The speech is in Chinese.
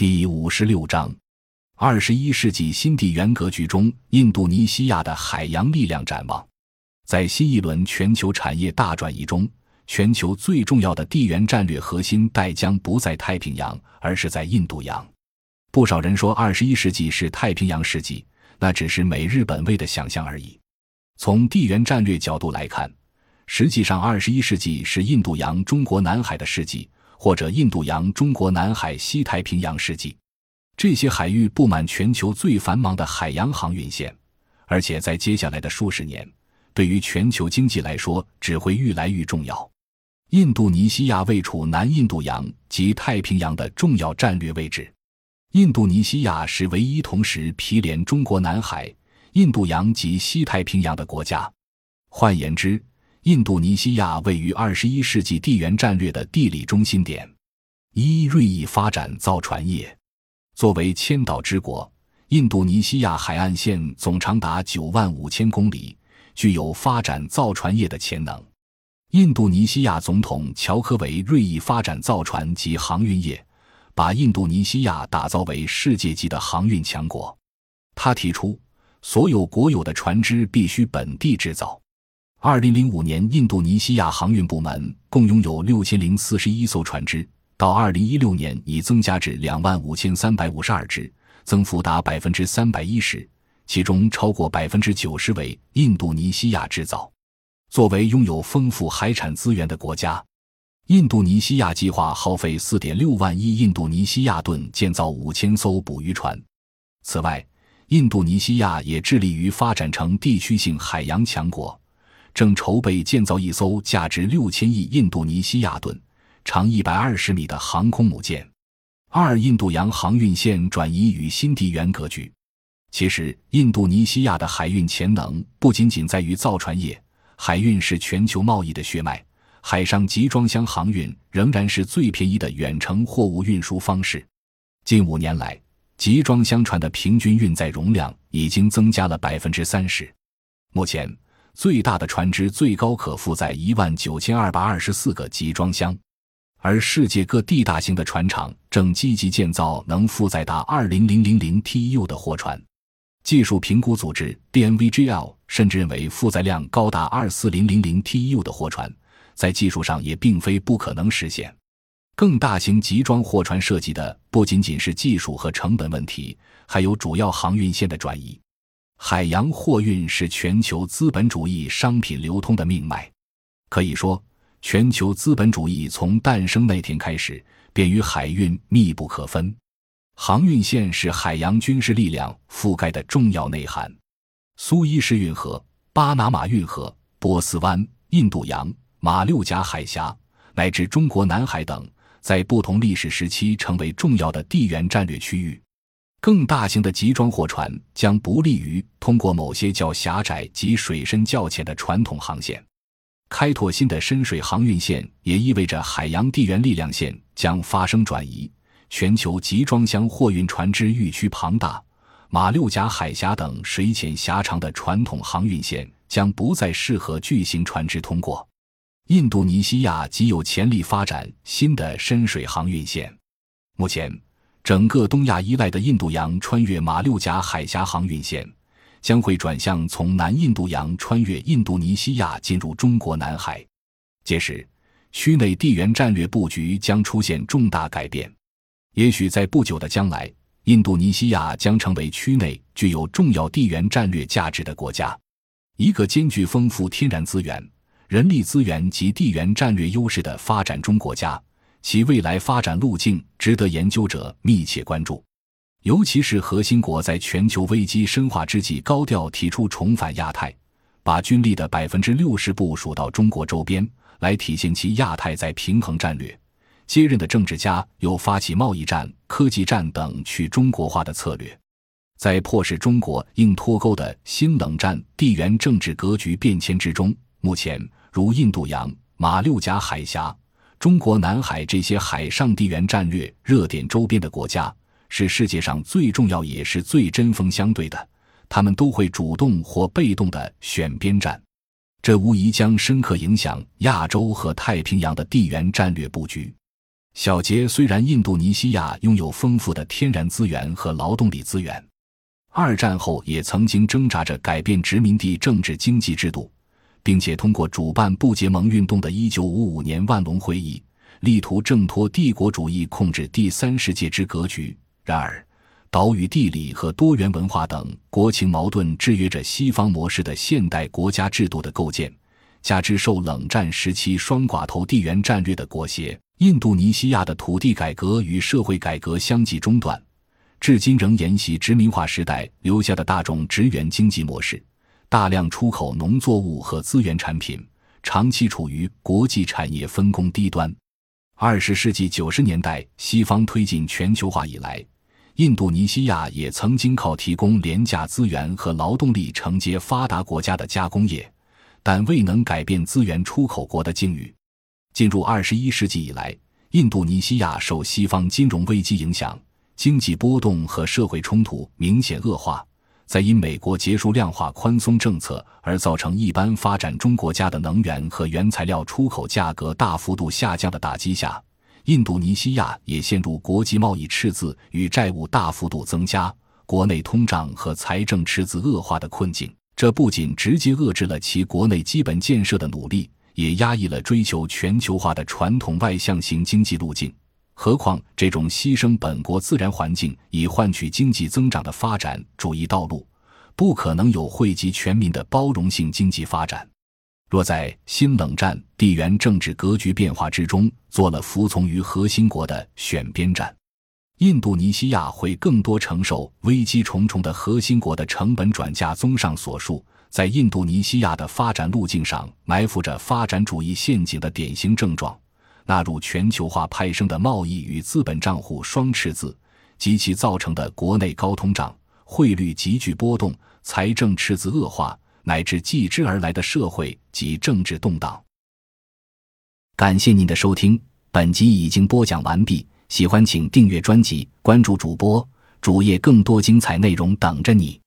第五十六章：二十一世纪新地缘格局中，印度尼西亚的海洋力量展望。在新一轮全球产业大转移中，全球最重要的地缘战略核心带将不在太平洋，而是在印度洋。不少人说，二十一世纪是太平洋世纪，那只是美日本位的想象而已。从地缘战略角度来看，实际上二十一世纪是印度洋、中国南海的世纪。或者印度洋、中国南海、西太平洋世纪，这些海域布满全球最繁忙的海洋航运线，而且在接下来的数十年，对于全球经济来说只会愈来愈重要。印度尼西亚位处南印度洋及太平洋的重要战略位置。印度尼西亚是唯一同时毗连中国南海、印度洋及西太平洋的国家。换言之，印度尼西亚位于二十一世纪地缘战略的地理中心点。一、锐意发展造船业。作为千岛之国，印度尼西亚海岸线总长达九万五千公里，具有发展造船业的潜能。印度尼西亚总统乔科维锐意发展造船及航运业，把印度尼西亚打造为世界级的航运强国。他提出，所有国有的船只必须本地制造。二零零五年，印度尼西亚航运部门共拥有六千零四十一艘船只，到二零一六年已增加至两万五千三百五十二只，增幅达百分之三百一十，其中超过百分之九十为印度尼西亚制造。作为拥有丰富海产资源的国家，印度尼西亚计划耗费四点六万亿印度尼西亚盾建造五千艘捕鱼船。此外，印度尼西亚也致力于发展成地区性海洋强国。正筹备建造一艘价值六千亿印度尼西亚盾、长一百二十米的航空母舰。二、印度洋航运线转移与新地缘格局。其实，印度尼西亚的海运潜能不仅仅在于造船业，海运是全球贸易的血脉。海上集装箱航运仍然是最便宜的远程货物运输方式。近五年来，集装箱船的平均运载容量已经增加了百分之三十。目前，最大的船只最高可负载一万九千二百二十四个集装箱，而世界各地大型的船厂正积极建造能负载达二零零零零 TEU 的货船。技术评估组织 DNVGL 甚至认为，负载量高达二四零零零 TEU 的货船，在技术上也并非不可能实现。更大型集装货船涉及的不仅仅是技术和成本问题，还有主要航运线的转移。海洋货运是全球资本主义商品流通的命脉，可以说，全球资本主义从诞生那天开始便与海运密不可分。航运线是海洋军事力量覆盖的重要内涵。苏伊士运河、巴拿马运河、波斯湾、印度洋、马六甲海峡乃至中国南海等，在不同历史时期成为重要的地缘战略区域。更大型的集装货船将不利于通过某些较狭窄及水深较浅的传统航线，开拓新的深水航运线也意味着海洋地缘力量线将发生转移。全球集装箱货运船只愈趋庞大，马六甲海峡等水浅狭长的传统航运线将不再适合巨型船只通过。印度尼西亚极有潜力发展新的深水航运线。目前。整个东亚依赖的印度洋穿越马六甲海峡航运线，将会转向从南印度洋穿越印度尼西亚进入中国南海。届时，区内地缘战略布局将出现重大改变。也许在不久的将来，印度尼西亚将成为区内具有重要地缘战略价值的国家，一个兼具丰富天然资源、人力资源及地缘战略优势的发展中国家。其未来发展路径值得研究者密切关注，尤其是核心国在全球危机深化之际高调提出重返亚太，把军力的百分之六十部署到中国周边，来体现其亚太在平衡战略。接任的政治家又发起贸易战、科技战等去中国化的策略，在迫使中国应脱钩的新冷战地缘政治格局变迁之中，目前如印度洋、马六甲海峡。中国南海这些海上地缘战略热点周边的国家，是世界上最重要也是最针锋相对的，他们都会主动或被动的选边站，这无疑将深刻影响亚洲和太平洋的地缘战略布局。小杰：虽然印度尼西亚拥有丰富的天然资源和劳动力资源，二战后也曾经挣扎着改变殖民地政治经济制度，并且通过主办不结盟运动的1955年万隆会议，力图挣脱帝国主义控制第三世界之格局。然而，岛屿地理和多元文化等国情矛盾制约着西方模式的现代国家制度的构建，加之受冷战时期双寡头地缘战略的裹挟。印度尼西亚的土地改革与社会改革相继中断，至今仍沿袭殖民化时代留下的大众职员经济模式，大量出口农作物和资源产品，长期处于国际产业分工低端。二十世纪九十年代，西方推进全球化以来，印度尼西亚也曾经靠提供廉价资源和劳动力承接发达国家的加工业，但未能改变资源出口国的境遇。进入二十一世纪以来，印度尼西亚受西方金融危机影响，经济波动和社会冲突明显恶化。在因美国结束量化宽松政策而造成一般发展中国家的能源和原材料出口价格大幅度下降的打击下，印度尼西亚也陷入国际贸易赤字与债务大幅度增加、国内通胀和财政赤字恶化的困境。这不仅直接遏制了其国内基本建设的努力。也压抑了追求全球化的传统外向型经济路径。何况，这种牺牲本国自然环境以换取经济增长的发展主义道路，不可能有惠及全民的包容性经济发展。若在新冷战地缘政治格局变化之中做了服从于核心国的选边站，印度尼西亚会更多承受危机重重的核心国的成本转嫁。综上所述。在印度尼西亚的发展路径上埋伏着发展主义陷阱的典型症状，纳入全球化派生的贸易与资本账户双赤字及其造成的国内高通胀、汇率急剧波动、财政赤字恶化乃至继之而来的社会及政治动荡。感谢您的收听，本集已经播讲完毕。喜欢请订阅专辑，关注主播主页，更多精彩内容等着你。